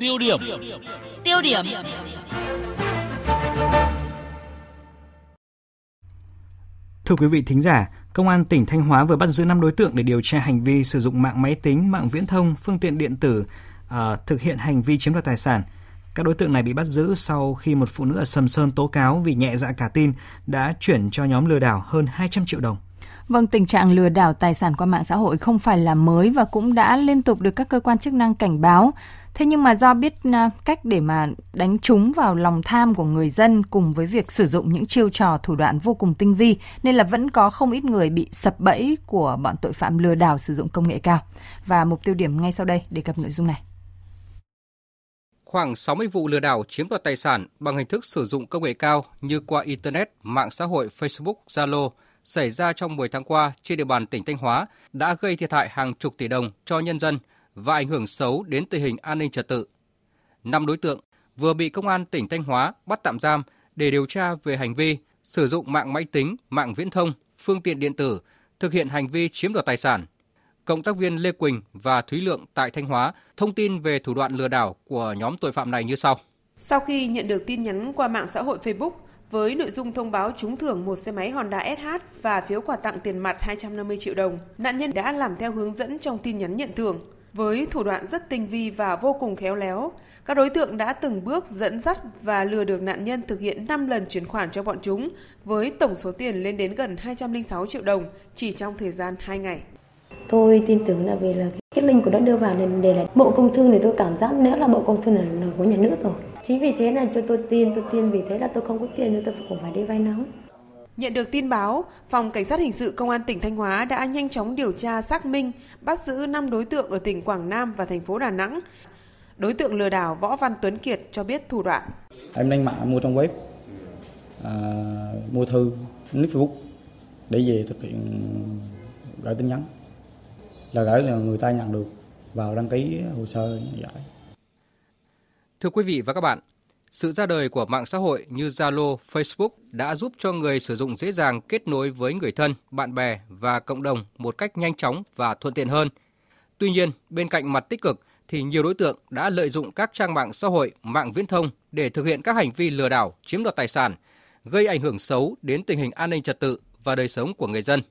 Tiêu điểm. Tiêu điểm. Thưa quý vị thính giả, Công an tỉnh Thanh Hóa vừa bắt giữ 5 đối tượng để điều tra hành vi sử dụng mạng máy tính, mạng viễn thông, phương tiện điện tử uh, thực hiện hành vi chiếm đoạt tài sản. Các đối tượng này bị bắt giữ sau khi một phụ nữ ở Sầm Sơn tố cáo vì nhẹ dạ cả tin đã chuyển cho nhóm lừa đảo hơn 200 triệu đồng. Vâng, tình trạng lừa đảo tài sản qua mạng xã hội không phải là mới và cũng đã liên tục được các cơ quan chức năng cảnh báo. Thế nhưng mà do biết à, cách để mà đánh trúng vào lòng tham của người dân cùng với việc sử dụng những chiêu trò thủ đoạn vô cùng tinh vi nên là vẫn có không ít người bị sập bẫy của bọn tội phạm lừa đảo sử dụng công nghệ cao. Và mục tiêu điểm ngay sau đây đề cập nội dung này. Khoảng 60 vụ lừa đảo chiếm đoạt tài sản bằng hình thức sử dụng công nghệ cao như qua Internet, mạng xã hội Facebook, Zalo xảy ra trong 10 tháng qua trên địa bàn tỉnh Thanh Hóa đã gây thiệt hại hàng chục tỷ đồng cho nhân dân và ảnh hưởng xấu đến tình hình an ninh trật tự. Năm đối tượng vừa bị Công an tỉnh Thanh Hóa bắt tạm giam để điều tra về hành vi sử dụng mạng máy tính, mạng viễn thông, phương tiện điện tử thực hiện hành vi chiếm đoạt tài sản. Cộng tác viên Lê Quỳnh và Thúy Lượng tại Thanh Hóa thông tin về thủ đoạn lừa đảo của nhóm tội phạm này như sau. Sau khi nhận được tin nhắn qua mạng xã hội Facebook với nội dung thông báo trúng thưởng một xe máy Honda SH và phiếu quà tặng tiền mặt 250 triệu đồng, nạn nhân đã làm theo hướng dẫn trong tin nhắn nhận thưởng. Với thủ đoạn rất tinh vi và vô cùng khéo léo, các đối tượng đã từng bước dẫn dắt và lừa được nạn nhân thực hiện 5 lần chuyển khoản cho bọn chúng với tổng số tiền lên đến gần 206 triệu đồng chỉ trong thời gian 2 ngày. Tôi tin tưởng là vì là cái link của nó đưa vào nên để là Bộ Công Thương thì tôi cảm giác nếu là Bộ Công Thương là, là của nhà nước rồi. Chính vì thế là cho tôi tin, tôi tin vì thế là tôi không có tiền nên tôi cũng phải đi vay nóng. Nhận được tin báo, Phòng Cảnh sát Hình sự Công an tỉnh Thanh Hóa đã nhanh chóng điều tra xác minh, bắt giữ 5 đối tượng ở tỉnh Quảng Nam và thành phố Đà Nẵng. Đối tượng lừa đảo Võ Văn Tuấn Kiệt cho biết thủ đoạn. Em đánh mạng mua trong web, à, mua thư, nick Facebook để về thực hiện gửi tin nhắn. Là gửi là người ta nhận được vào đăng ký hồ sơ giải. Thưa quý vị và các bạn, sự ra đời của mạng xã hội như Zalo, Facebook đã giúp cho người sử dụng dễ dàng kết nối với người thân, bạn bè và cộng đồng một cách nhanh chóng và thuận tiện hơn. Tuy nhiên, bên cạnh mặt tích cực thì nhiều đối tượng đã lợi dụng các trang mạng xã hội, mạng viễn thông để thực hiện các hành vi lừa đảo, chiếm đoạt tài sản, gây ảnh hưởng xấu đến tình hình an ninh trật tự và đời sống của người dân.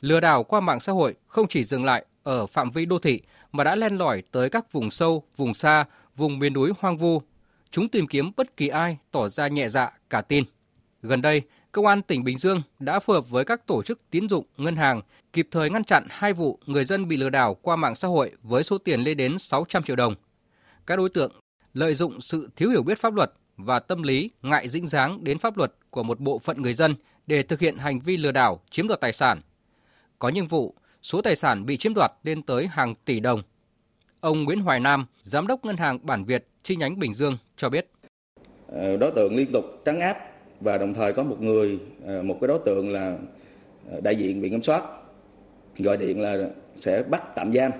Lừa đảo qua mạng xã hội không chỉ dừng lại ở phạm vi đô thị mà đã len lỏi tới các vùng sâu, vùng xa, vùng miền núi hoang vu, chúng tìm kiếm bất kỳ ai tỏ ra nhẹ dạ, cả tin. Gần đây, Công an tỉnh Bình Dương đã phối hợp với các tổ chức tín dụng, ngân hàng kịp thời ngăn chặn hai vụ người dân bị lừa đảo qua mạng xã hội với số tiền lên đến 600 triệu đồng. Các đối tượng lợi dụng sự thiếu hiểu biết pháp luật và tâm lý ngại dĩnh dáng đến pháp luật của một bộ phận người dân để thực hiện hành vi lừa đảo, chiếm đoạt tài sản. Có những vụ, số tài sản bị chiếm đoạt lên tới hàng tỷ đồng. Ông Nguyễn Hoài Nam, Giám đốc Ngân hàng Bản Việt chi nhánh Bình Dương cho biết. Ờ, đối tượng liên tục trấn áp và đồng thời có một người, ờ, một cái đối tượng là ờ, đại diện viện kiểm soát gọi điện là sẽ bắt tạm giam,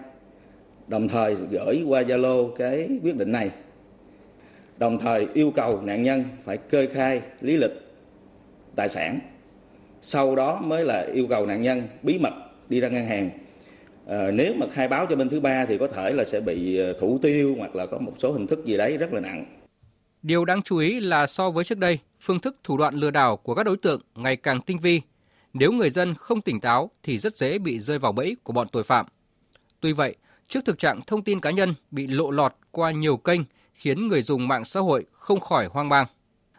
đồng thời gửi qua Zalo cái quyết định này, đồng thời yêu cầu nạn nhân phải kê khai lý lịch tài sản, sau đó mới là yêu cầu nạn nhân bí mật đi ra ngân hàng À, nếu mà khai báo cho bên thứ ba thì có thể là sẽ bị ờ, thủ tiêu hoặc là có một số hình thức gì đấy rất là nặng. Điều đáng chú ý là so với trước đây, phương thức thủ đoạn lừa đảo của các đối tượng ngày càng tinh vi. Nếu người dân không tỉnh táo thì rất dễ bị rơi vào bẫy của bọn tội phạm. Tuy vậy, trước thực trạng thông tin cá nhân bị lộ lọt qua nhiều kênh khiến người dùng mạng xã hội không khỏi hoang mang.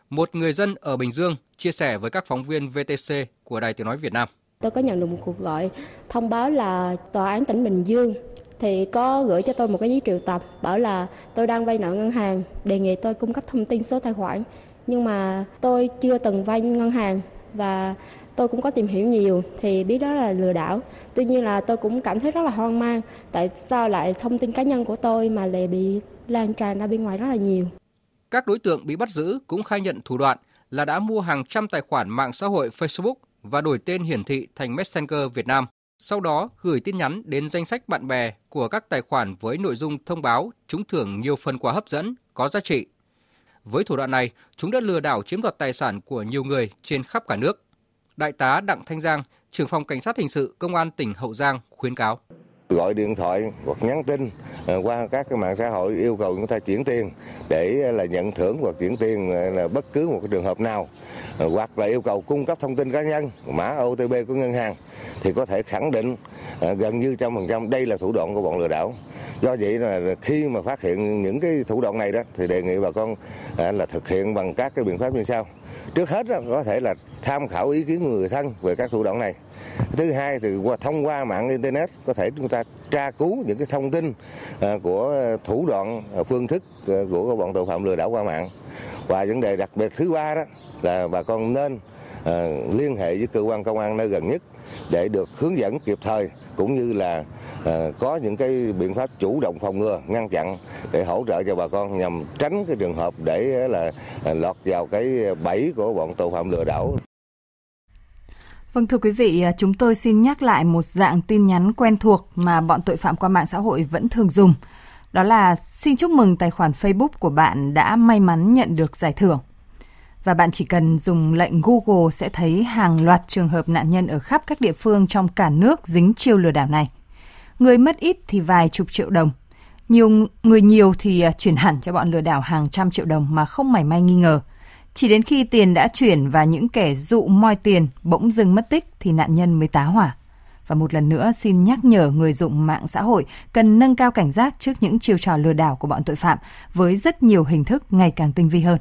Một người dân ở Bình Dương chia sẻ với các phóng viên VTC của Đài Tiếng Nói Việt Nam. Tôi có nhận được một cuộc gọi thông báo là tòa án tỉnh Bình Dương thì có gửi cho tôi một cái giấy triệu tập bảo là tôi đang vay nợ ngân hàng, đề nghị tôi cung cấp thông tin số tài khoản. Nhưng mà tôi chưa từng vay ngân hàng và tôi cũng có tìm hiểu nhiều thì biết đó là lừa đảo. Tuy nhiên là tôi cũng cảm thấy rất là hoang mang tại sao lại thông tin cá nhân của tôi mà lại bị lan tràn ra bên ngoài rất là nhiều. Các đối tượng bị bắt giữ cũng khai nhận thủ đoạn là đã mua hàng trăm tài khoản mạng xã hội Facebook và đổi tên hiển thị thành Messenger Việt Nam. Sau đó gửi tin nhắn đến danh sách bạn bè của các tài khoản với nội dung thông báo trúng thưởng nhiều phần quà hấp dẫn, có giá trị. Với thủ đoạn này, chúng đã lừa đảo chiếm đoạt tài sản của nhiều người trên khắp cả nước. Đại tá Đặng Thanh Giang, trưởng phòng cảnh sát hình sự công an tỉnh Hậu Giang khuyến cáo gọi điện thoại hoặc nhắn tin ờ, qua các cái mạng xã hội yêu cầu chúng ta chuyển tiền để là nhận thưởng hoặc chuyển tiền ờ, là bất cứ một cái trường hợp nào ờ, hoặc là yêu cầu cung cấp thông tin cá nhân mã OTP của ngân hàng thì có thể khẳng định gần như trăm phần trăm đây là thủ đoạn của bọn lừa đảo. Do vậy là khi mà phát hiện những cái thủ đoạn này đó thì đề nghị bà con là thực hiện bằng các cái biện pháp như sau. Trước hết đó, có thể là tham khảo ý kiến người thân về các thủ đoạn này. Thứ hai thì qua thông qua mạng internet có thể chúng ta tra cứu những cái thông tin ờ, của thủ đoạn ờ, phương thức ờ, của bọn tội phạm lừa đảo qua mạng và vấn đề đặc biệt thứ ba đó là bà con nên liên hệ với cơ quan công an nơi gần nhất để được hướng dẫn kịp thời, cũng như là có những cái biện pháp chủ động phòng ngừa, ngăn chặn để hỗ trợ cho bà con nhằm tránh cái trường hợp để là lọt vào cái bẫy của bọn tội phạm lừa đảo. Vâng thưa quý vị, à, chúng tôi xin nhắc lại một dạng tin nhắn quen thuộc mà bọn tội phạm qua mạng xã hội vẫn thường dùng. Đó là xin chúc mừng tài khoản Facebook của bạn đã may mắn nhận được giải thưởng. Và bạn chỉ cần dùng lệnh Google sẽ thấy hàng loạt trường hợp nạn nhân ở khắp các địa phương trong cả nước dính chiêu lừa đảo này. Người mất ít thì vài chục triệu đồng. Nhiều người nhiều thì à, chuyển hẳn cho bọn lừa đảo hàng trăm triệu đồng mà không mảy may nghi ngờ. Chỉ đến khi tiền đã chuyển và những kẻ dụ moi tiền bỗng dưng mất tích thì nạn nhân mới tá hỏa. Và một lần nữa, xin nhắc nhở người dùng mạng xã hội cần nâng cao cảnh giác trước những chiêu trò lừa đảo của bọn tội phạm với rất nhiều hình thức ngày càng tinh vi hơn.